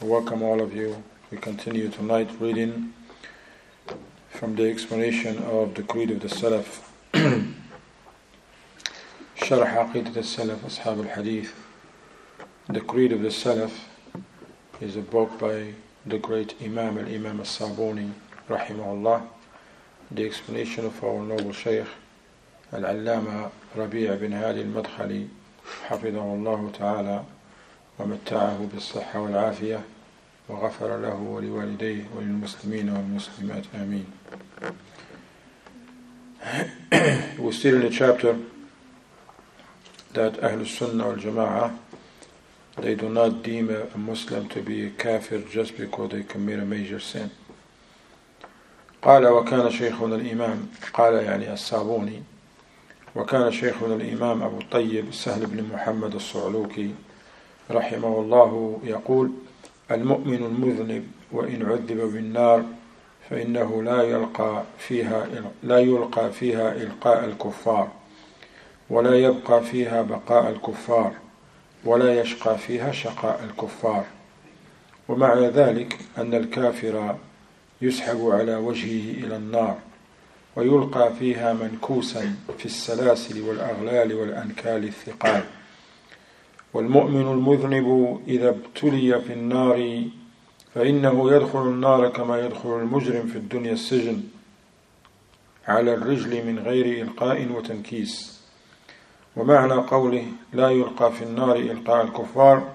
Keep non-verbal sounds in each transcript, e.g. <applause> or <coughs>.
Welcome all of you. We continue tonight reading from the explanation of the Creed of the Salaf. شرح عقيدة السلف أصحاب الحديث The Creed of the Salaf is a book by the great Imam Al-Imam Al-Sabuni rahimahullah The explanation of our noble Shaykh Al-Allama Rabi' bin Hadi Al-Madkhali حفظه الله تعالى ومتعه بالصحة والعافية وغفر له ولوالديه وللمسلمين والمسلمات آمين <coughs> We're still in the chapter that Ahlul Sunnah wal Jama'ah they do not deem a Muslim to be a kafir just because they commit a major sin. قال وكان شيخنا الإمام قال يعني الصابوني وكان شيخنا الإمام أبو الطيب سهل بن محمد الصعلوكي رحمه الله يقول المؤمن المذنب وإن عذب بالنار فإنه لا يلقى فيها لا يلقى فيها إلقاء الكفار ولا يبقى فيها بقاء الكفار ولا يشقى فيها شقاء الكفار. ومعنى ذلك أن الكافر يسحب على وجهه إلى النار ويلقى فيها منكوسا في السلاسل والأغلال والأنكال الثقال. والمؤمن المذنب إذا ابتلي في النار فإنه يدخل النار كما يدخل المجرم في الدنيا السجن على الرجل من غير إلقاء وتنكيس. ومعنى قوله لا يلقى في النار إلقاء الكفار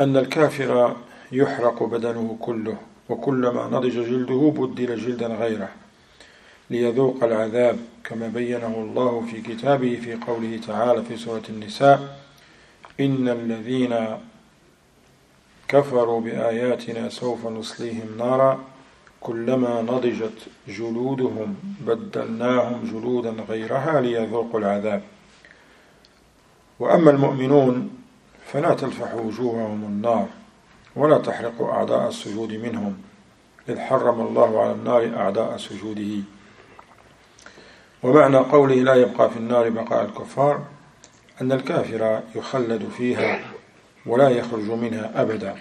أن الكافر يحرق بدنه كله وكلما نضج جلده بدل جلدا غيره ليذوق العذاب. كما بينه الله في كتابه في قوله تعالى في سورة النساء إن الذين كفروا بآياتنا سوف نصليهم نارا كلما نضجت جلودهم بدلناهم جلودا غيرها ليذوقوا العذاب. وأما المؤمنون فلا تلفح وجوههم النار ولا تحرق أعداء السجود منهم إذ حرم الله على النار أعداء سجوده. ومعنى قوله لا يبقى في النار بقاء الكفار أن الكافر يخلد فيها ولا يخرج منها أبدا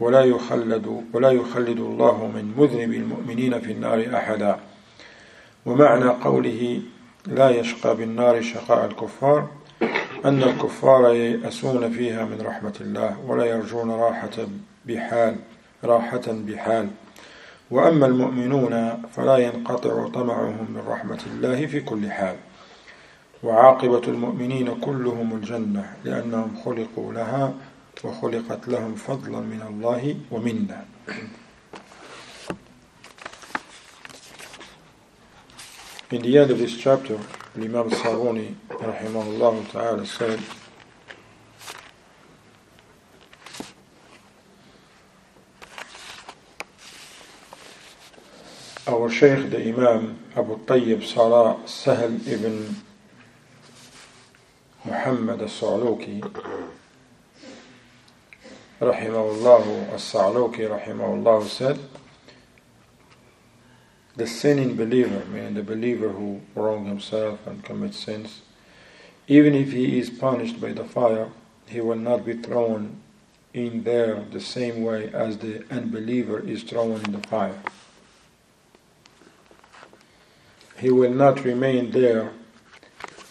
ولا يخلد ولا يخلد الله من مذنب المؤمنين في النار أحدا. ومعنى قوله لا يشقى بالنار شقاء الكفار أن الكفار ييأسون فيها من رحمة الله ولا يرجون راحة بحال راحة بحال. وأما المؤمنون فلا ينقطع طمعهم من رحمة الله في كل حال. وعاقبة المؤمنين كلهم الجنة لأنهم خلقوا لها وخلقت لهم فضلا من الله ومنا. In the end of this chapter, Imam Saruni, rahimahullah ta'ala, said, Our Shaykh, the Imam Abu Tayyib Salah Sahel ibn Muhammad al-Sa'luki, rahimahullah, al-Sa'luki, rahimahullah, said, the sinning believer, meaning the believer who wrong himself and commits sins, even if he is punished by the fire, he will not be thrown in there the same way as the unbeliever is thrown in the fire. He will not remain there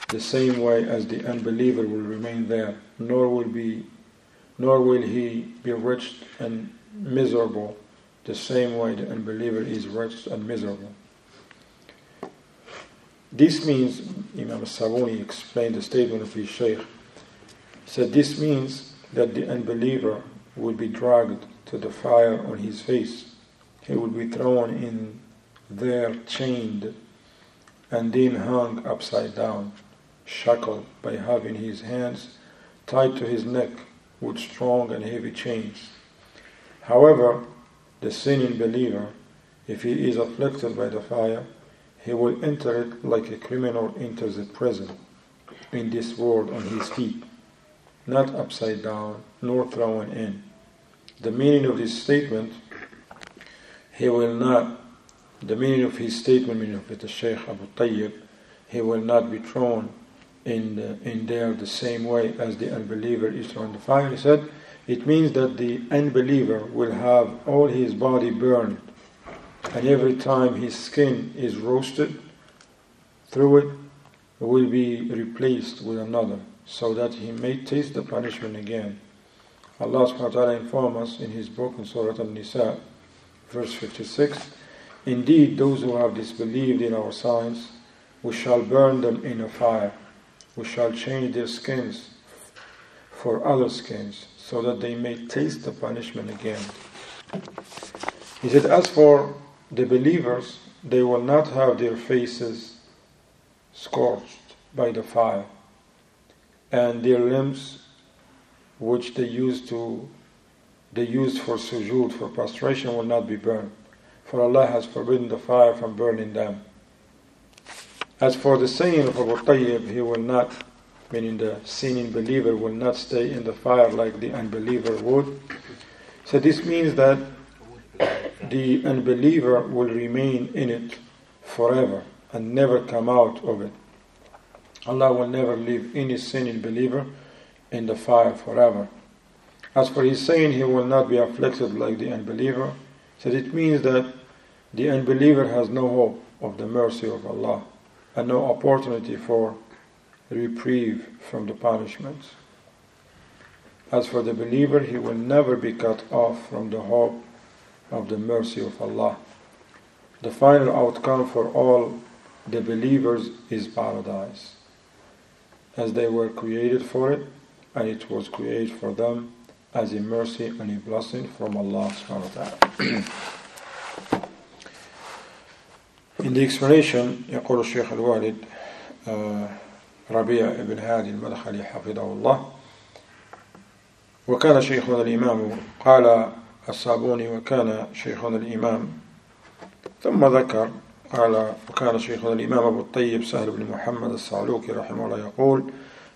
the same way as the unbeliever will remain there, nor will be nor will he be rich and miserable the same way the unbeliever is rich and miserable. This means, Imam Sabuni explained the statement of his Shaykh, said this means that the unbeliever will be dragged to the fire on his face. He will be thrown in there chained and then hung upside down, shackled by having his hands tied to his neck with strong and heavy chains. However, the sinning believer, if he is afflicted by the fire, he will enter it like a criminal enters a prison in this world on his feet, not upside down, nor thrown in. The meaning of this statement, he will not, the meaning of his statement, meaning of the Shaykh Abu Tayyib, he will not be thrown in, the, in there the same way as the unbeliever is thrown in the fire. He said, it means that the unbeliever will have all his body burned, and every time his skin is roasted, through it will be replaced with another, so that he may taste the punishment again. Allah subhanahu wa informs us in His book in Surah An-Nisa, verse 56, Indeed, those who have disbelieved in our signs, we shall burn them in a fire. We shall change their skins for other skins, so that they may taste the punishment again. He said, As for the believers, they will not have their faces scorched by the fire, and their limbs, which they used to they used for sujood, for prostration, will not be burned. For Allah has forbidden the fire from burning them. As for the saying of Abu Tayyib, he will not, meaning the sinning believer, will not stay in the fire like the unbeliever would. So this means that the unbeliever will remain in it forever and never come out of it. Allah will never leave any sinning believer in the fire forever. As for his saying he will not be afflicted like the unbeliever, so it means that the unbeliever has no hope of the mercy of Allah and no opportunity for reprieve from the punishments. As for the believer, he will never be cut off from the hope of the mercy of Allah. The final outcome for all the believers is paradise, as they were created for it, and it was created for them as a mercy and a blessing from Allah subhanahu wa ta'ala. <clears throat> In the explanation يقول الشيخ الوالد ربيع بن هادي المدخلي حفظه الله وكان شيخنا الإمام قال الصابوني وكان شيخنا الإمام ثم ذكر قال وكان شيخنا الإمام أبو الطيب سهل بن محمد الصعلوكي رحمه الله يقول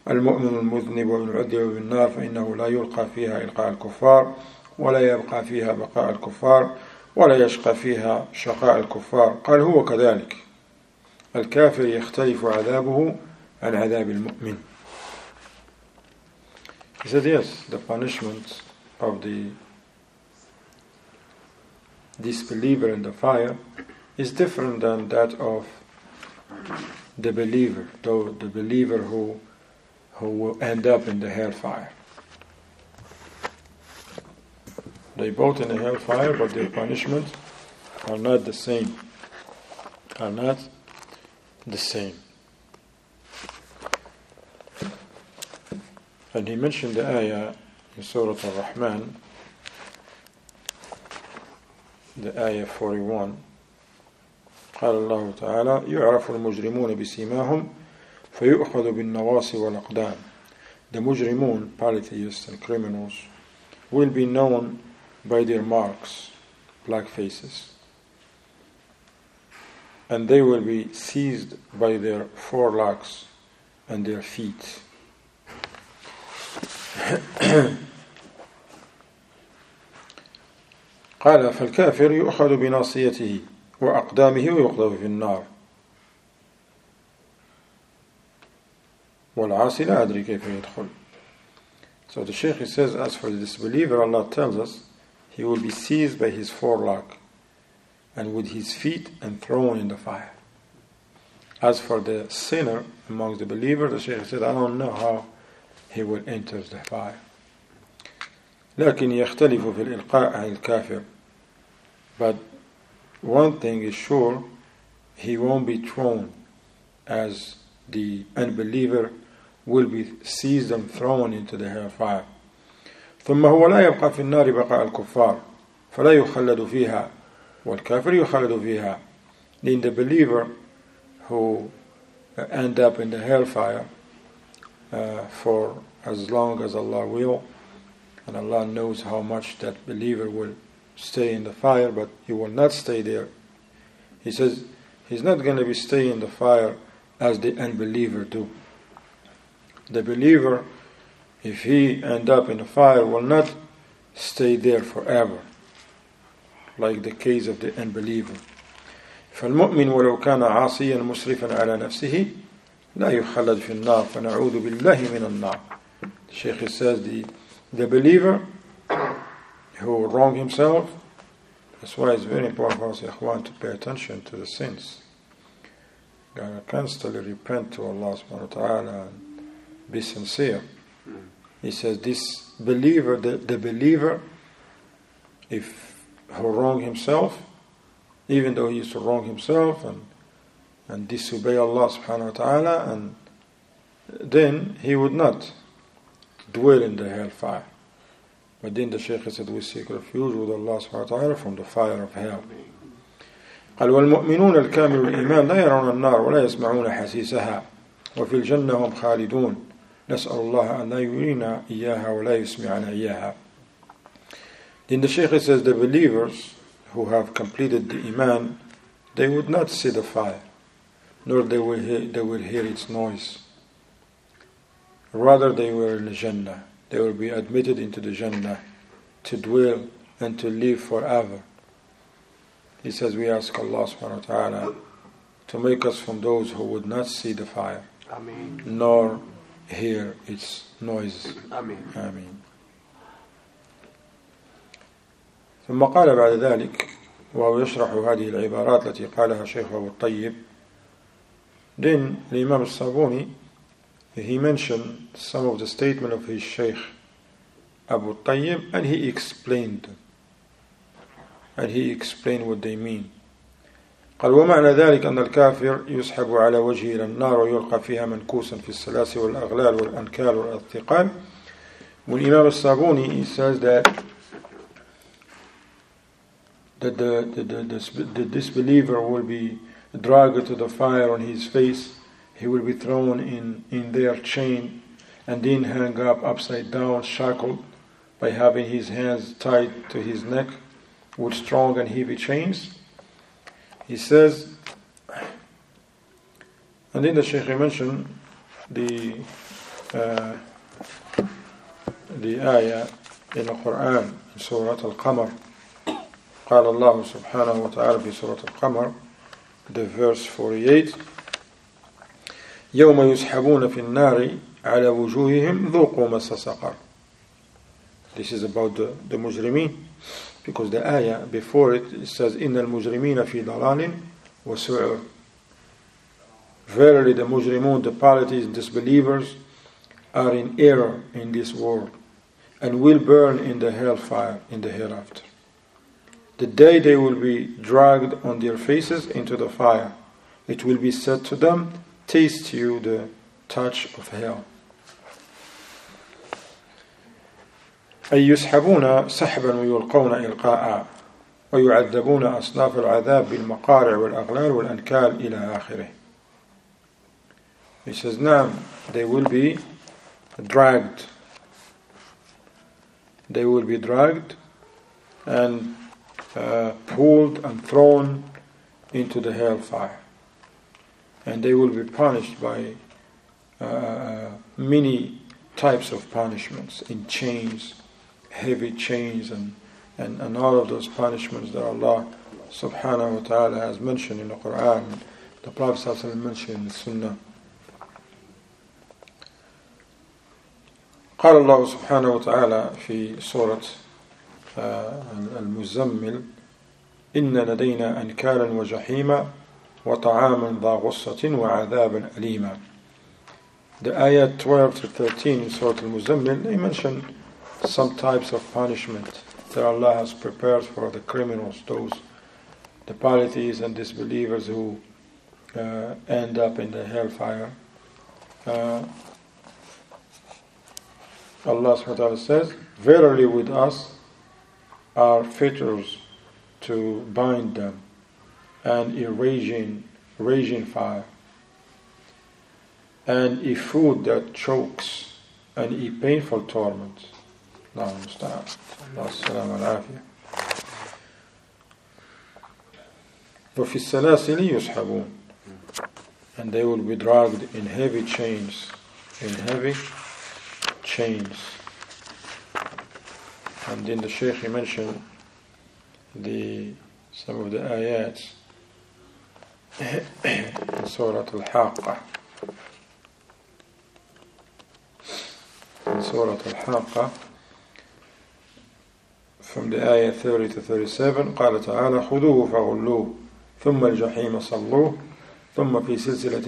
المؤمن المذنب عذب بالنار فإنه لا يلقى فيها إلقاء الكفار ولا يبقى فيها بقاء الكفار ولا يشقى فيها شقاء الكفار. قال هو كذلك. الكافر يختلف عذابه عن عذاب المؤمن. He said yes, the punishment of the disbeliever in the fire is different than that of the believer, though the believer who who will end up in the hellfire. They both in the hellfire, but their punishment are not the same. Are not the same. And he mentioned the ayah in Surah Al-Rahman, the ayah 41. قال الله تعالى يعرف المجرمون بسيماهم فيؤخذ بالنواصي والأقدام The mujrimun, polytheists and criminals, will be known by their marks, black faces. And they will be seized by their forelocks and their feet. قال فالكافر يؤخذ بناصيته وأقدامه ويقذف في النار والعاصي لا أدري كيف يدخل So the Shaykh says, as for the disbeliever, Allah tells us, he will be seized by his forelock and with his feet and thrown in the fire. As for the sinner amongst the believers, the Shaykh said, I don't know how he will enter the fire. لكن يختلف في الإلقاء عن الكافر but one thing is sure he won't be thrown as the unbeliever will be seized and thrown into the hellfire ثم هو لا يبقى في النار بقاء الكفار فلا يخلد فيها والكافر يخلد فيها then the believer who end up in the hellfire uh, for as long as Allah will. And Allah knows how much that believer will stay in the fire, but he will not stay there. He says he's not going to be staying in the fire as the unbeliever do. The believer, if he end up in the fire, will not stay there forever, like the case of the unbeliever. فالمؤمن ولو كان عاصيا مسرفا على نفسه لا يخلد في النار فنعوذ بالله من النار. The Shaykh says the, the believer who wrong himself, that's why it's very important for us to pay attention to the sins. Gotta constantly repent to Allah subhanahu wa ta'ala and be sincere. He says this believer, the, the believer, if he wrong himself, even though he used to wrong himself and and disobey Allah subhanahu wa ta'ala and then he would not dwell in the hellfire. But then the Shaykh said we seek refuge with Allah subhanahu wa ta'ala from the fire of hell. قال والمؤمنون الكامل الإيمان لا يرون النار ولا يسمعون حسيسها وفي الجنة هم خالدون نسأل الله أن لا يرينا إياها ولا يسمعنا إياها Then the Shaykh says the believers who have completed the Iman, they would not see the fire, nor they will hear, they will hear its noise. Rather, they were in the Jannah. They will be admitted into the Jannah to dwell and to live forever. He says, We ask Allah subhanahu wa ta'ala to make us from those who would not see the fire, Ameen. nor hear its noises. Ameen. آمين ثم قال بعد ذلك وهو يشرح هذه العبارات التي قالها شيخ أبو الطيب then الإمام الصابوني he mentioned some of the statement of his Sheikh Abu Tayyib and he explained them. and he explained what they mean قال ومعنى ذلك أن الكافر يسحب على وجهه إلى النار ويلقى فيها منكوسا في السلاسل والأغلال والأنكال والأثقال والإمام الصابوني he says that that the, the, the, the, the disbeliever will be dragged to the fire on his face he will be thrown in, in their chain and then hung up upside down shackled by having his hands tied to his neck with strong and heavy chains he says, and then the Shaykh mentioned the uh, the ayah in the Quran in Surah Al-Qamar قال الله سبحانه وتعالى في سورة القمر the verse 48 يوم يسحبون في النار على وجوههم ذوقوا مس سقر This is about the, the مجرمين because the ayah before it, says, says, Innal mujrimina fi dalalin was. Verily, the mujrimun, the polytheists, disbelievers, are in error in this world and will burn in the hellfire in the hereafter. The day they will be dragged on their faces into the fire, it will be said to them, Taste you the touch of hell. أي يسحبون سحبا ويلقون إلقاء ويعذبون أصناف العذاب بالمقارع والأغلال والأنكال إلى آخره He says now they will be dragged they will be dragged and uh, pulled and thrown into the hellfire and they will be punished by uh, many types of punishments in chains heavy chains and, and, and all of those punishments that Allah subhanahu wa ta'ala has mentioned in the Quran, the Prophet sallallahu mentioned in the Sunnah. قال الله سبحانه وتعالى في سورة المزمل إن لدينا أنكالا وجحيما وطعاما ذا غصة وعذابا أليما The ayat 12 to 13 in Surah Al-Muzammil, they mention some types of punishment that Allah has prepared for the criminals, those the polytheists and disbelievers who uh, end up in the hellfire. Uh, Allah subhanahu says, Verily with us are fetters to bind them and a raging, raging fire and a food that chokes and a painful torment. الله المستعان الله السلامة والعافية وفي السلاسل يسحبون and they will be dragged in heavy chains in heavy chains and then the Shaykh he mentioned the some of the ayats in Surah Al-Haqqa in Surah Al-Haqqa from the ayah 30 to 37 قال تعالى خذوه فغلوه ثم الجحيم صلوه ثم في سلسلة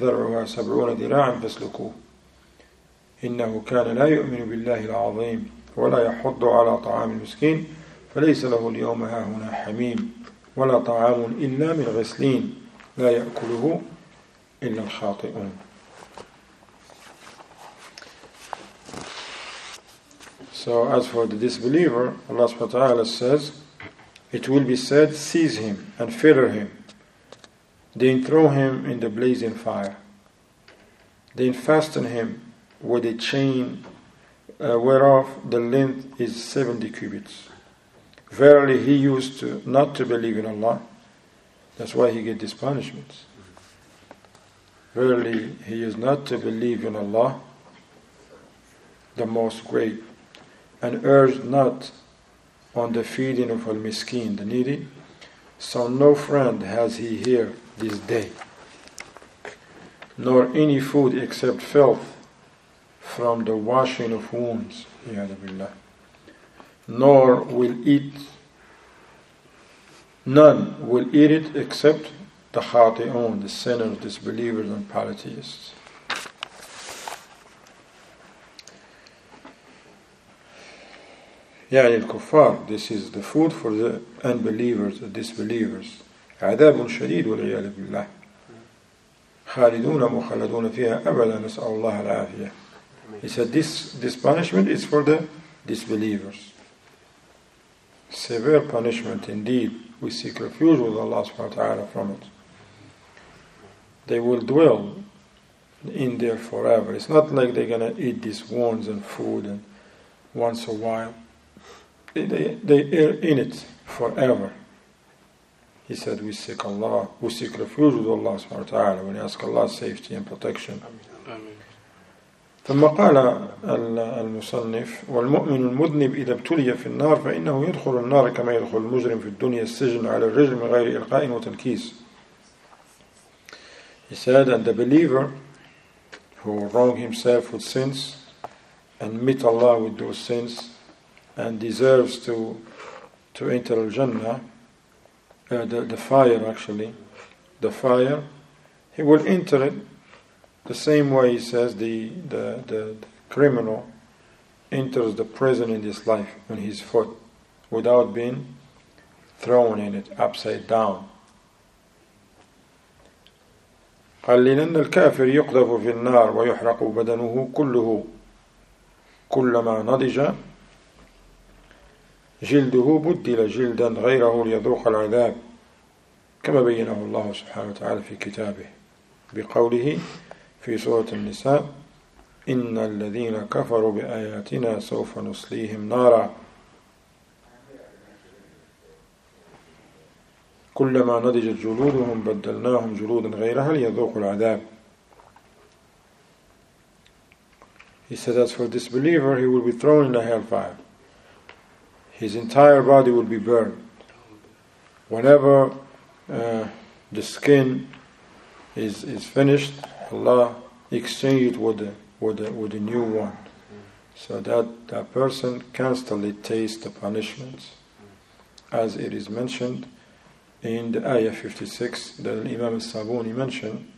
ذرعها سبعون ذراعا فاسلكوه. إنه كان لا يؤمن بالله العظيم ولا يحض على طعام المسكين فليس له اليوم هاهنا حميم ولا طعام إلا من غسلين لا يأكله إلا الخاطئون. So as for the disbeliever, Allah subhanahu wa ta'ala says, it will be said, seize him and fetter him, then throw him in the blazing fire, then fasten him with a chain uh, whereof the length is 70 cubits. Verily, he used to not to believe in Allah. That's why he get these punishments. Verily, he is not to believe in Allah, the Most Great, and urged not on the feeding of al-miskin, the needy. So no friend has he here this day, nor any food except filth from the washing of wounds, nor will eat, none will eat it except the khati'un, the sinners, disbelievers and polytheists. يعني الكفار this is the food for the unbelievers the disbelievers عذاب شديد والعياذ بالله خالدون مخلدون فيها أبدا نسأل الله العافية He said this, this punishment is for the disbelievers. Severe punishment indeed. We seek refuge with Allah subhanahu wa ta'ala from it. They will dwell in there forever. It's not like they're gonna eat these worms and food and once a while. They, they, are in it forever. He said, We seek Allah, we seek refuge with Allah subhanahu wa ta'ala we ask Allah's safety and protection. ثم قال المصنف والمؤمن المذنب إذا ابتلي في النار فإنه يدخل النار كما يدخل المجرم في الدنيا السجن على الرجل من غير إلقاء وتنكيس He said that the believer who wrong himself with sins and meet Allah with those sins and deserves to to enter Al-Jannah uh, the, the fire actually the fire he will enter it The same way he says the, the, the, the criminal enters the prison in this life on his foot without being thrown in it upside down. قال لأن الكافر يقذف في النار ويحرق بدنه كله كلما نضج جلده بدل جلدا غيره ليذوق العذاب كما بينه الله سبحانه وتعالى في كتابه بقوله في سورة النساء إن الذين كفروا بآياتنا سوف نصليهم نارا كلما نضجت جلودهم بدلناهم جلودا غيرها ليذوقوا العذاب He said as for this believer, he will be thrown in the hellfire. His entire body will be burned. Whenever uh, the skin is, is finished, Allah exchange it with a, with a, with new one. So that that person constantly tastes the punishments. As it is mentioned in the ayah 56 that Imam al-Sabuni mentioned,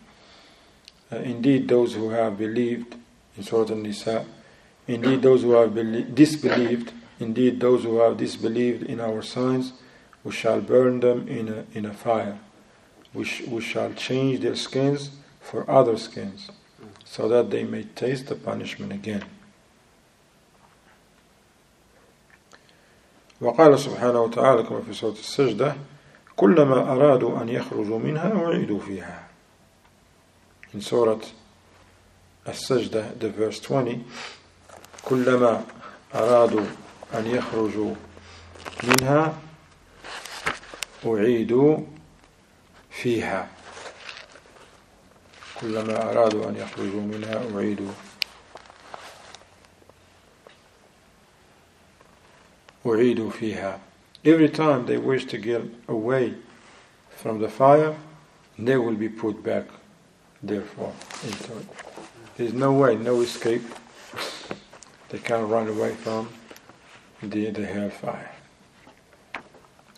uh, indeed those who have believed in Surah An-Nisa, indeed those who have disbelieved, indeed those who have disbelieved in our signs, we shall burn them in a, in a fire. We, sh- we shall change their skins for other skins, so that they may taste the punishment again. وقال سبحانه وتعالى كما في سورة السجدة كلما أرادوا أن يخرجوا منها أعيدوا فيها In Surah As-Sajdah, the verse 20, كلما أرادوا أن يخرجوا منها أعيدوا فيها كلما أرادوا أن يخرجوا منها أعيدوا أعيدوا فيها Every time they wish to get away from the fire, they will be put back, therefore, into it. There's no way, no escape. They can't run away from the, the hellfire.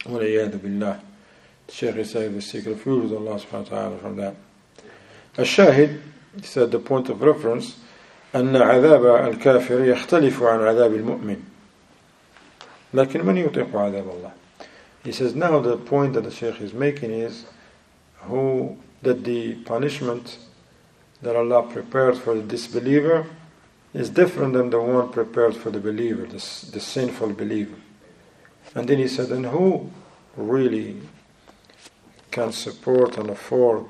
وَلَيَّذُ بِاللَّهِ The Shaykh said the secret refuge of Allah subhanahu wa ta'ala from that. الشاهد said the point of reference أن عذاب الكافر يختلف عن عذاب المؤمن لكن من يطيق عذاب الله He says now the point that the Shaykh is making is who that the punishment that Allah prepared for the disbeliever is different than the one prepared for the believer, the, the sinful believer. And then he said, and who really can support and afford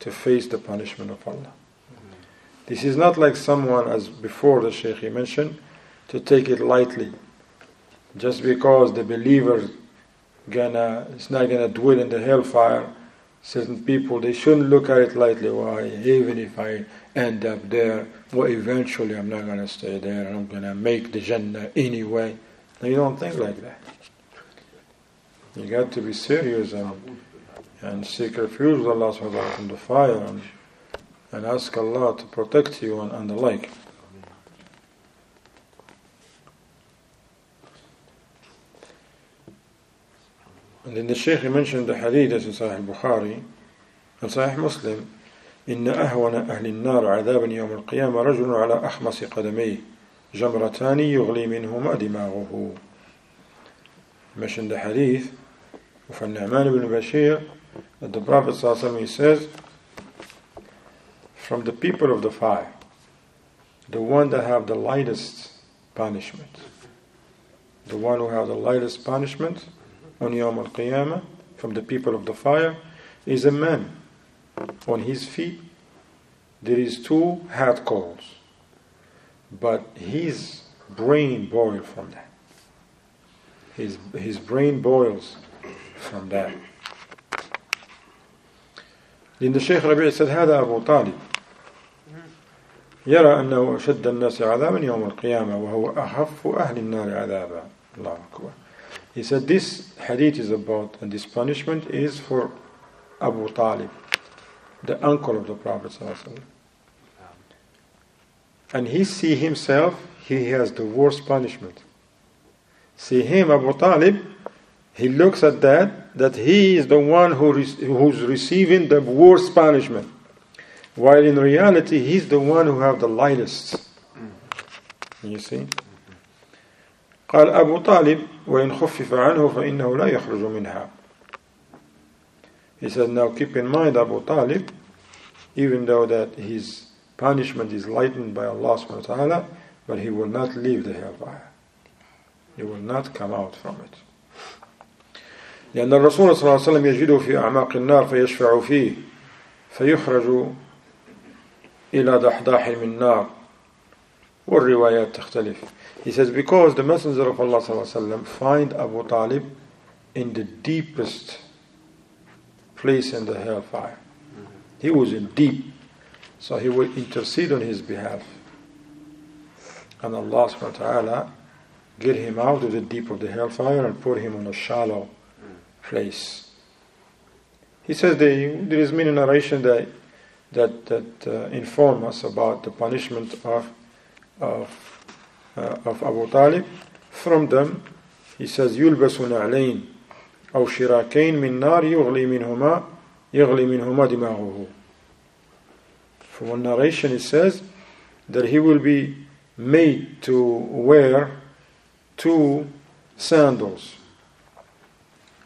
to face the punishment of Allah? This is not like someone, as before the Shaykh he mentioned, to take it lightly. Just because the believer gonna is not gonna dwell in the hellfire, certain people they shouldn't look at it lightly. Why? Even if I end up there, well, eventually I'm not gonna stay there. I'm gonna make the Jannah anyway. You don't think like that. You got to be serious and, and seek refuge with Allah from the fire and, and ask Allah to protect you and, and the like. And then the Shaykh mentioned the hadith in Sahih Bukhari and Sahih Muslim إن أهون أهل النار عذابا يوم القيامة رجل على أخمص قدميه جمرتان يغلي منهما دماغه mentioned the hadith of Nu'man ibn Bashir that the Prophet ﷺ says from the people of the fire the one that have the lightest punishment the one who have the lightest punishment on Yawm al-Qiyamah from the people of the fire is a man on his feet there is two head coals but his brain boils from that his, his brain boils from that. لأن الشيخ ربيع said هذا أبو طالب يرى أنه أشد الناس عذابا يوم القيامة وهو أخف أهل النار عذابا الله أكبر He said this hadith is about and this punishment is for Abu Talib the uncle of the Prophet and he see himself he has the worst punishment see him Abu Talib he looks at that, that he is the one who who's receiving the worst punishment. While in reality, he's the one who have the lightest. You see? قال أبو طالب وإن خفف عنه فإنه لا يخرج منها. He said, now keep in mind Abu Talib, even though that his punishment is lightened by Allah subhanahu wa ta'ala, but he will not leave the hellfire. He will not come out from it. لأن الرسول صلى الله عليه وسلم يجده في أعماق النار فيشفع فيه فيخرج إلى دحداح من نار والروايات تختلف He says because the messenger of Allah صلى الله عليه وسلم find Abu Talib in the deepest place in the hellfire. He was in deep, so he will intercede on his behalf. And Allah subhanahu wa ta'ala get him out of the deep of the hellfire and put him on a shallow place. He says they, there is many narration that that that uh, inform us about the punishment of of uh, of Abu Talib. From them, he says, يلبس نعلين أو شراكين من نار يغلي منهما يغلي منهما دماغه. From one narration, it says that he will be made to wear two sandals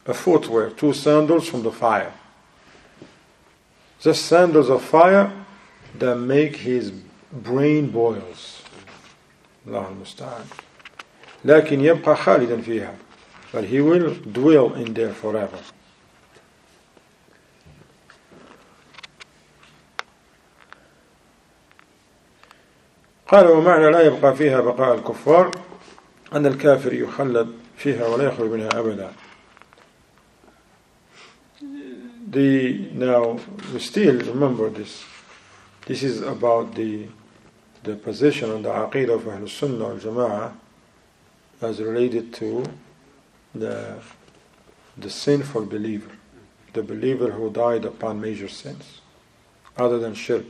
a footwear, two sandals from the fire. Just sandals of fire that make his brain boils. الله المستعان. لكن يبقى خالدا فيها. But he will dwell in there forever. قال ومعنى لا يبقى فيها بقاء الكفار أن الكافر يخلد فيها ولا يخرج منها أبدا the now we still remember this this is about the the position on the aqidah of Ahlul Sunnah al Jama'ah as related to the the sinful believer the believer who died upon major sins other than shirk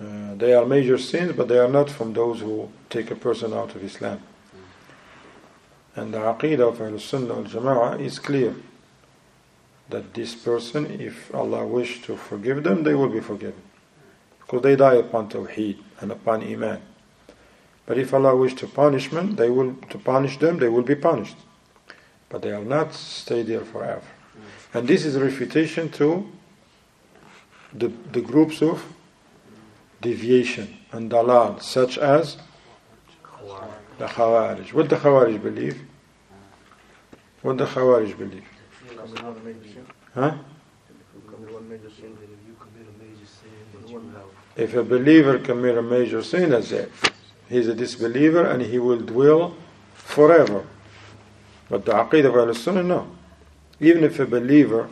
uh, they are major sins but they are not from those who take a person out of Islam and the aqidah of Ahlul Sunnah al Jama'ah is clear that this person, if Allah wish to forgive them, they will be forgiven. Because they die upon Tawheed and upon Iman. But if Allah wish to punishment, they will to punish them, they will be punished. But they will not stay there forever. And this is a refutation to the, the groups of deviation and dalal, such as the Khawarij. What the Khawarij believe? What the Khawarij believe? Huh? If a believer commit a major sin, that's it. He's a disbeliever and he will dwell forever. But the Aqidah of Al-Sunnah, no. Even if a believer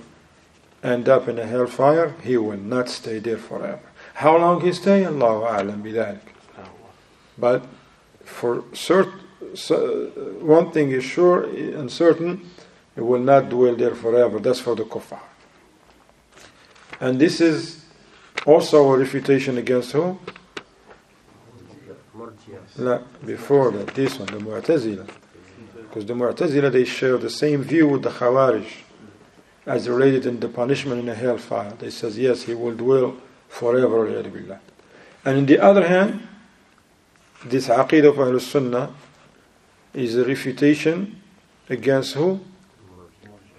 end up in a hellfire, he will not stay there forever. How long he stay? Allahu A'lam bidalik. But for certain, so uh, one thing is sure and certain, he will not dwell there forever. That's for the kuffar. And this is also a refutation against who? La, before that, this one, the Mu'tazila. Because the Mu'tazila, they share the same view with the Khawarij as related in the punishment in the hellfire. They says, yes, he will dwell forever, and on the other hand, this Aqidah of Ahlul Sunnah is a refutation against who?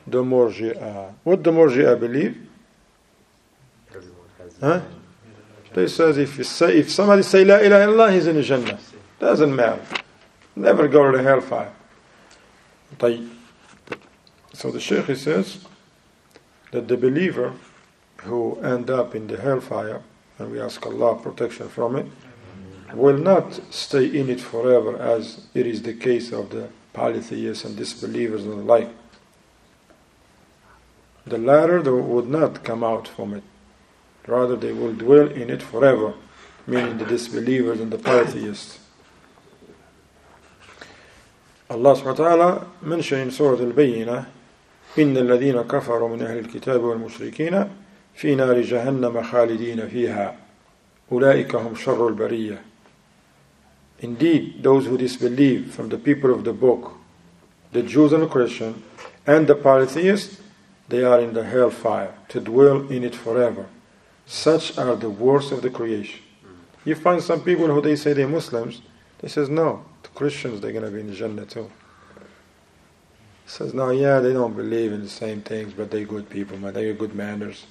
the Murji'ah. What the Murji'ah believe? Huh? They says if you say if somebody say La ilaha illallah, he's in the Jannah. Doesn't matter. Never go to the hellfire. So the Sheikh he says that the believer who end up in the hellfire, and we ask Allah protection from it, will not stay in it forever as it is the case of the polytheists and disbelievers and the like the latter would not come out from it. Rather, they will dwell in it forever, meaning the disbelievers and the polytheists. Allah subhanahu wa ta'ala mentioned in Surah Al-Bayyinah إن الذين كفروا من أهل الكتاب والمشركين في نار جهنم خالدين فيها أولئك هم شر البرية Indeed, those who disbelieve from the people of the book, the Jews and the Christians, and the polytheists, they are in the hellfire, to dwell in it forever. Such are the worst of the creation. Mm. You find some people who they say they're Muslims, they says no, the Christians they're gonna be in Jannah too. He says no, yeah, they don't believe in the same things, but they're good people, man. They have good manners,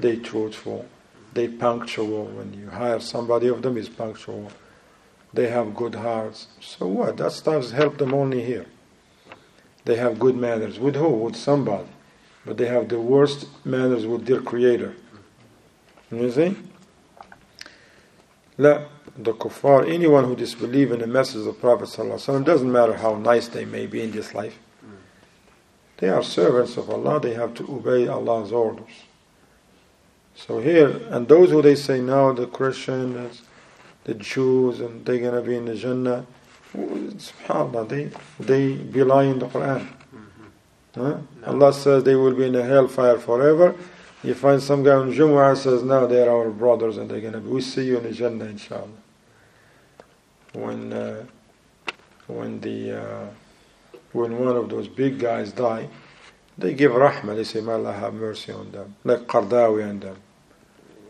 they truthful, they punctual. When you hire somebody of them is punctual. They have good hearts. So what? That stuff help them only here. They have good manners. With who? With somebody but they have the worst manners with their creator. You see? La, the kuffar, anyone who disbelieves in the message of the Prophet ﷺ, doesn't matter how nice they may be in this life. They are servants of Allah, they have to obey Allah's orders. So here, and those who they say now, the Christians, the Jews, and they're going to be in the Jannah, subhanAllah, they, they belie in the Quran. Mm-hmm. Huh? Allah says they will be in the hellfire forever. You find some guy on Jumu'ah says, now they're our brothers and they're going to be, we see you in Jannah inshallah. When, uh, when the, uh, when one of those big guys die, they give rahmah, they say, may Allah have mercy on them. Like Qardawi and them.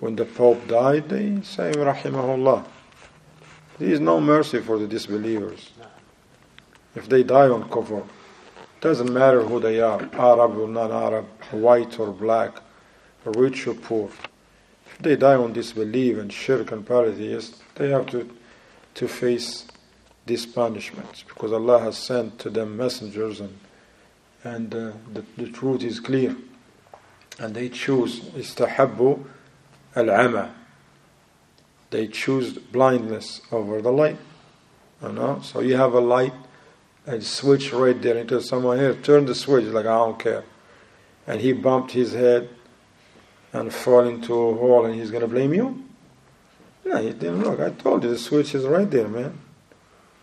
When the Pope died, they say, rahimahullah. There is no mercy for the disbelievers. If they die on kufr. It doesn't matter who they are, Arab or non-Arab, white or black, rich or poor. If they die on disbelief and shirk and polytheism, they have to, to face these punishments because Allah has sent to them messengers and, and uh, the, the truth is clear. And they choose istahabbu al-ama. they choose blindness over the light. You know? So you have a light and switch right there into someone here, turn the switch, like I don't care. And he bumped his head and fall into a hole and he's gonna blame you? No, he didn't look. I told you the switch is right there, man.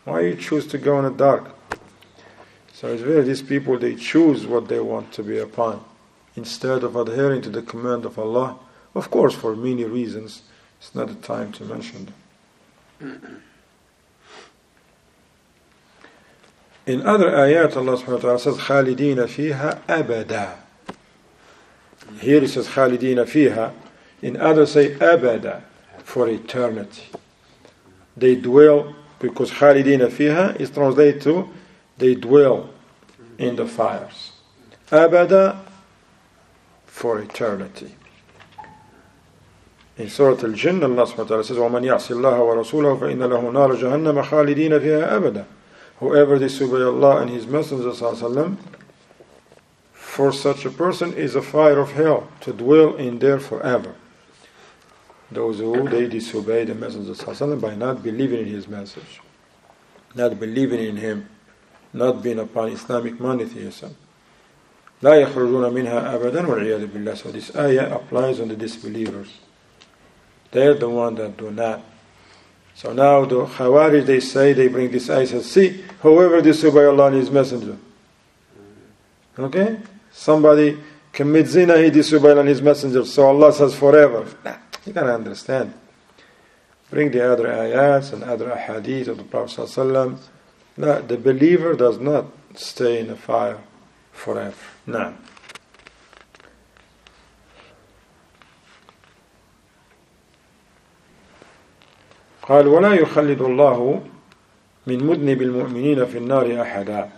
Why you choose to go in the dark? So it's very these people they choose what they want to be upon instead of adhering to the command of Allah. Of course, for many reasons, it's not the time to mention them. In other ayat, Allah subhanahu wa ta'ala says, خالدين فيها أبدا. Here it says خالدين فيها. In others say أبدا, for eternity. They dwell, because خالدين فيها is translated to, they dwell in the fires. أبدا, for eternity. In Surah Al-Jinn, Allah subhanahu wa ta'ala says, وَمَنْ يَعْصِ اللَّهَ وَرَسُولَهُ فَإِنَّ لَهُ نَارَ جَهَنَّمَ خَالِدِينَ فِيهَا أَبَدًا Whoever disobey Allah and His Messenger وسلم, for such a person is a fire of hell to dwell in there forever. Those who they disobey the Messenger وسلم, by not believing in his message, not believing in him, not being upon Islamic monotheism. لا يخرجون منها أبدا والعياذ بالله. So this ayah applies on the disbelievers. They're the ones that do not so now the Khawarij, they say, they bring this ayah, say, see, whoever disobey Allah and His Messenger. Okay? Somebody commits zina, he disobey Allah and His Messenger, so Allah says forever. Nah, you gotta understand. Bring the other ayats and other hadith of the Prophet ﷺ. No, the believer does not stay in the fire forever. No. قال ولا يخلد الله من مذنب المؤمنين في النار أحدا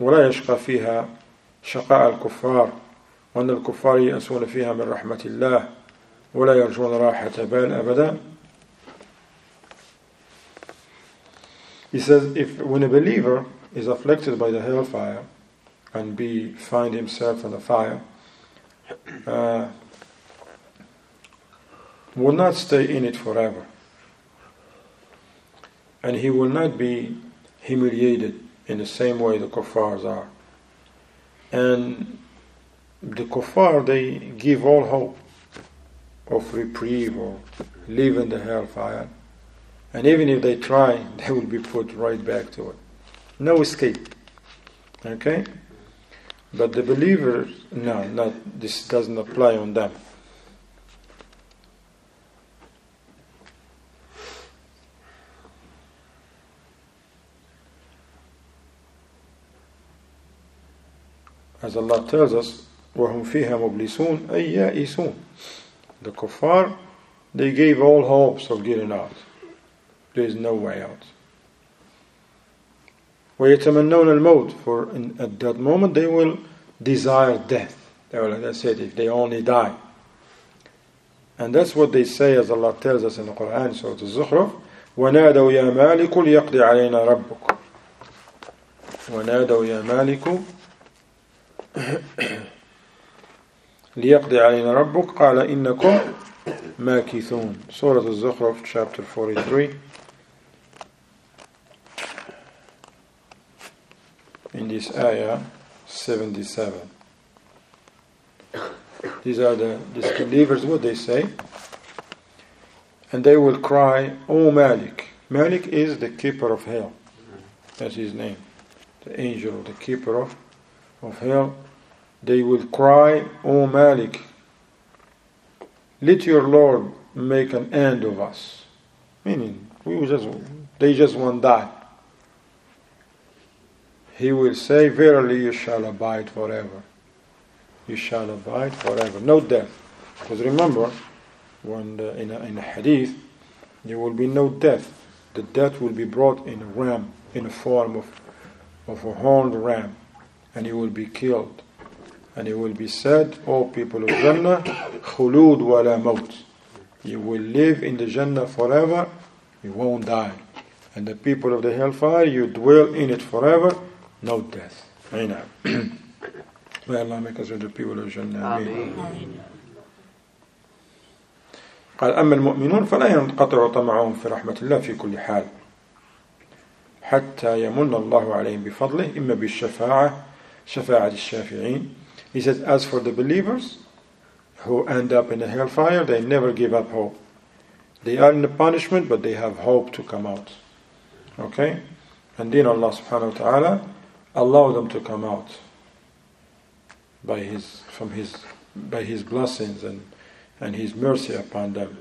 ولا يشقى فيها شقاء الكفار وأن الكفار يأسون فيها من رحمة الله ولا يرجون راحة بال أبدا He says if when a believer is afflicted by the hellfire and be find himself in the fire uh, will not stay in it forever. And he will not be humiliated in the same way the kuffars are. And the kuffar, they give all hope of reprieve or live in the hellfire. And even if they try, <laughs> they will be put right back to it. No escape. Okay? But the believers, no, not, this doesn't apply on them. as Allah tells us, وَهُمْ فِيهَا مُبْلِسُونَ أي يائسون. The kuffar, they gave all hopes of getting out. There is no way out. وَيَتَمَنَّوْنَ الْمَوْتِ For in, at that moment they will desire death. They will, like I said, if they only die. And that's what they say as Allah tells us in the Quran, Surah Al-Zukhruf, وَنَادَوْا يَا مَالِكُ لِيَقْضِ عَلَيْنَا رَبُّكَ وَنَادَوْا يَا مَالِكُ <coughs> ليقضي علينا ربك قال إنكم ماكثون سورة الزخرف chapter 43 in this ayah 77 these are the disbelievers what they say and they will cry O Malik Malik is the keeper of hell that's his name the angel the keeper of of hell, they will cry, O Malik, let your Lord make an end of us. Meaning, we just, they just won't die. He will say, Verily you shall abide forever. You shall abide forever. No death. Because remember, when the, in, a, in a hadith, there will be no death. The death will be brought in a ram, in a form of, of a horned ram and he will be killed. And it will be said, O people of Jannah, khulud wala maut. You will live in the Jannah forever, you won't die. And the people of the hellfire, you dwell in it forever, no death. Amen. May Allah make us the people of Jannah. Ameen. قال أما المؤمنون فلا ينقطع طمعهم في رحمة الله في كل حال حتى يمن الله عليهم بفضله إما بالشفاعة شفاعة الشافعين He says as for the believers who end up in the hellfire they never give up hope. They are in the punishment but they have hope to come out. Okay? And then Allah subhanahu wa ta'ala allow them to come out by his from his by his blessings and and his mercy upon them.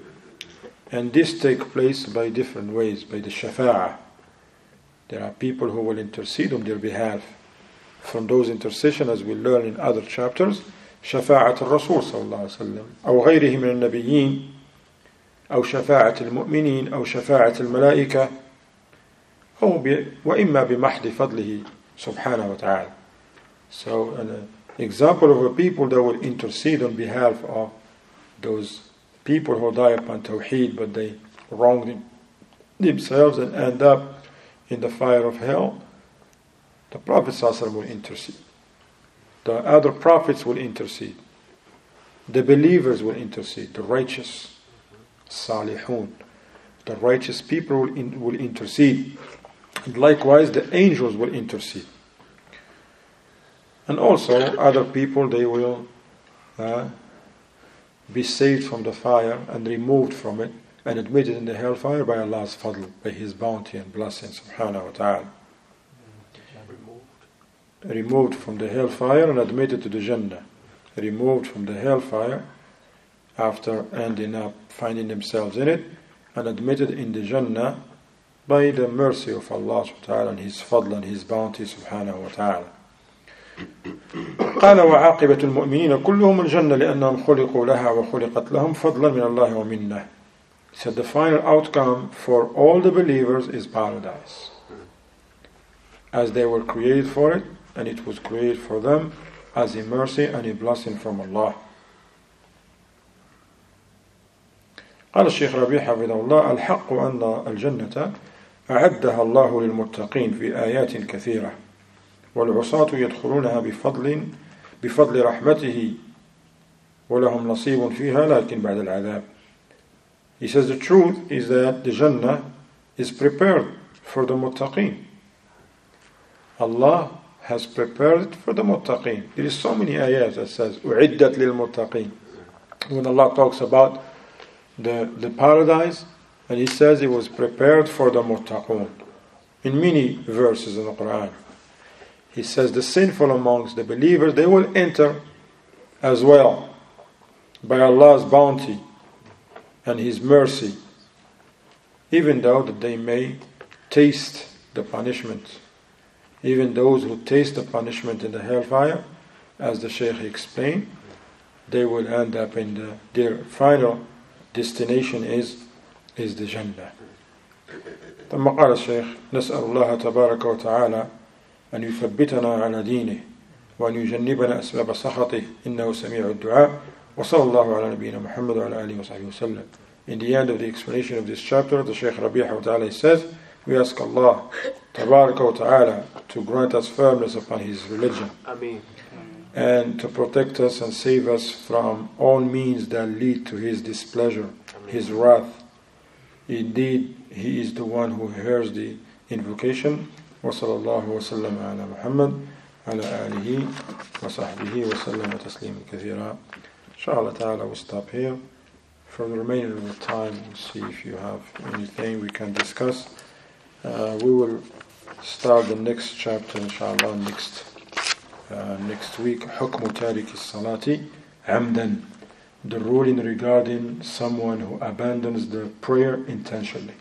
And this take place by different ways by the shafa'ah. There are people who will intercede on their behalf from those intercession as we learn in other chapters شفاعة الرسول صلى الله عليه وسلم أو غيره من النبيين أو شفاعة المؤمنين أو شفاعة الملائكة أو وإما بمحض فضله سبحانه وتعالى So an example of a people that will intercede on behalf of those people who die upon Tawheed but they wrong themselves and end up in the fire of hell, the Prophet will intercede. The other prophets will intercede. The believers will intercede. The righteous, salihun, the righteous people will, in, will intercede. And likewise, the angels will intercede. And also, other people, they will uh, be saved from the fire and removed from it and admitted in the hellfire by Allah's fadl, by His bounty and blessing, subhanahu wa ta'ala Removed from the hellfire and admitted to the Jannah. Removed from the hellfire after ending up finding themselves in it and admitted in the Jannah by the mercy of Allah subhanahu wa ta'ala and His fadl and His bounty subhanahu wa ta'ala. قال وعاقبة المؤمنين كلهم الجنة لأنهم خلقوا لها وخلقت لهم فضلا من الله ومنه So the final outcome for all the believers is paradise. As they were created for it, and it was created for them as a mercy and a blessing from Allah. قال الشيخ ربيع حفظه الله الحق أن الجنة أعدها الله للمتقين في آيات كثيرة والعصاة يدخلونها بفضل بفضل رحمته ولهم نصيب فيها لكن بعد العذاب He says the truth is that the Jannah is prepared for the muttaqeen. Allah has prepared for the muttaqeen. There is so many ayat that says u'iddat lil muttaqeen. When Allah talks about the, the paradise, and He says it was prepared for the muttaqun. In many verses in the Quran he says the sinful amongst the believers they will enter as well by Allah's bounty and his mercy even though that they may taste the punishment even those who taste the punishment in the hellfire as the Shaykh explained they will end up in the their final destination is is the Jannah ثم قال الشيخ نسأل الله تبارك وتعالى أن يثبتنا على دينه وأن يجنبنا أسباب سخطه إنه سميع الدعاء وصلى الله على نبينا محمد وعلى آله وصحبه وسلم In the end of the explanation of this chapter, the Shaykh Rabi'ah ta'ala says, we ask Allah Tabaraka wa ta'ala to grant us firmness upon His religion. Ameen. And to protect us and save us from all means that lead to His displeasure, His wrath. Indeed, He is the one who hears the invocation وصلى الله وسلم على محمد على آله وصحبه وسلم تسليما كثيرا إن شاء الله تعالى we'll stop here for the remainder of the time we'll see if you have anything we can discuss uh, we will start the next chapter, inshallah, next uh, next week. حكم tarik salati عمدًا, The ruling regarding someone who abandons the prayer intentionally.